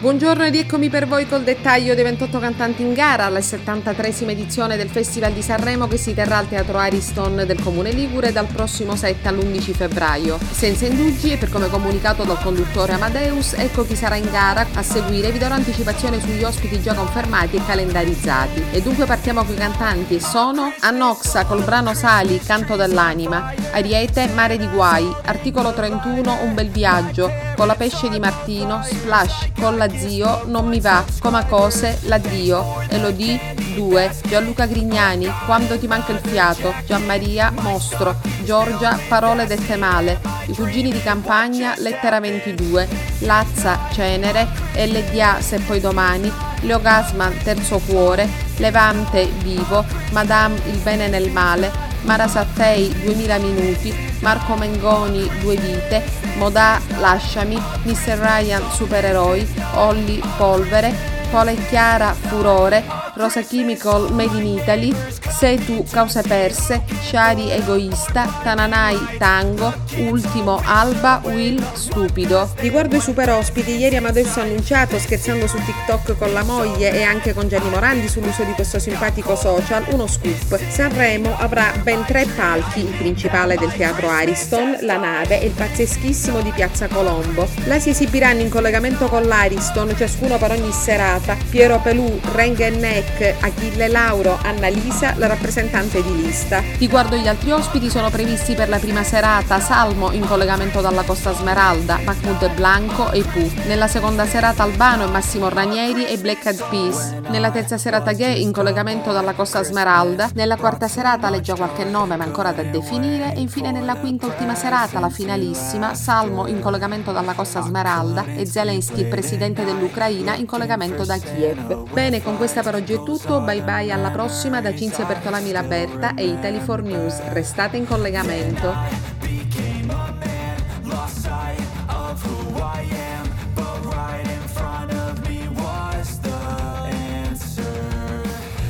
Buongiorno ed eccomi per voi col dettaglio dei 28 cantanti in gara alla 73esima edizione del Festival di Sanremo che si terrà al Teatro Ariston del Comune Ligure dal prossimo 7 all'11 febbraio. Senza indugi e per come comunicato dal conduttore Amadeus, ecco chi sarà in gara. A seguire vi darò anticipazione sugli ospiti già confermati e calendarizzati. E dunque partiamo con i cantanti e sono Annoxa col brano Sali, Canto dell'anima, Ariete, Mare di guai, Articolo 31, Un bel viaggio, Con la pesce di Martino, Splash, con la zio, Non mi va, Coma cose, L'addio, Elodie 2, Gianluca Grignani, Quando ti manca il fiato, Gianmaria, Mostro, Giorgia, Parole dette male, I cugini di campagna, Lettera 22, Lazza, Cenere, LDA se poi domani, Leo Gasman, Terzo cuore, Levante, Vivo, Madame il bene nel male, Mara Sattei 2000 minuti, Marco Mengoni Due vite, Modà Lasciami, Mr. Ryan Supereroi, Olli Polvere, Pola e Chiara Furore, Rosa Chemical Made in Italy, Setu Cause Perse, Shari Egoista, Tananai Tango, Ultimo Alba, Will Stupido. Riguardo i super ospiti, ieri Amadeus ha annunciato, scherzando su TikTok con la moglie e anche con Gianni Morandi sull'uso di questo simpatico social, uno scoop. Sanremo avrà ben tre palchi, il principale del teatro Ariston, la nave e il pazzeschissimo di Piazza Colombo. La si esibiranno in collegamento con l'Ariston, ciascuno per ogni serata, Piero Pelù, Reng Neck, Achille Lauro, Annalisa, la rappresentante di lista. Riguardo gli altri ospiti sono previsti per la prima serata Salmo in collegamento dalla Costa Smeralda, Mahmoud Blanco e Pooh. Nella seconda serata Albano e Massimo Ranieri e Black Eyed Peas. Nella terza serata Gay in collegamento dalla Costa Smeralda. Nella quarta serata leggia qualche nome ma ancora da definire. E infine nella quinta ultima serata, la finalissima, Salmo in collegamento dalla Costa Smeralda e Zelensky, presidente dell'Ucraina, in collegamento da Kiev. Bene, con questa per è tutto. Bye bye, alla prossima da Cinzia Bertolami Laberta e Italy 4 News. Restate in collegamento.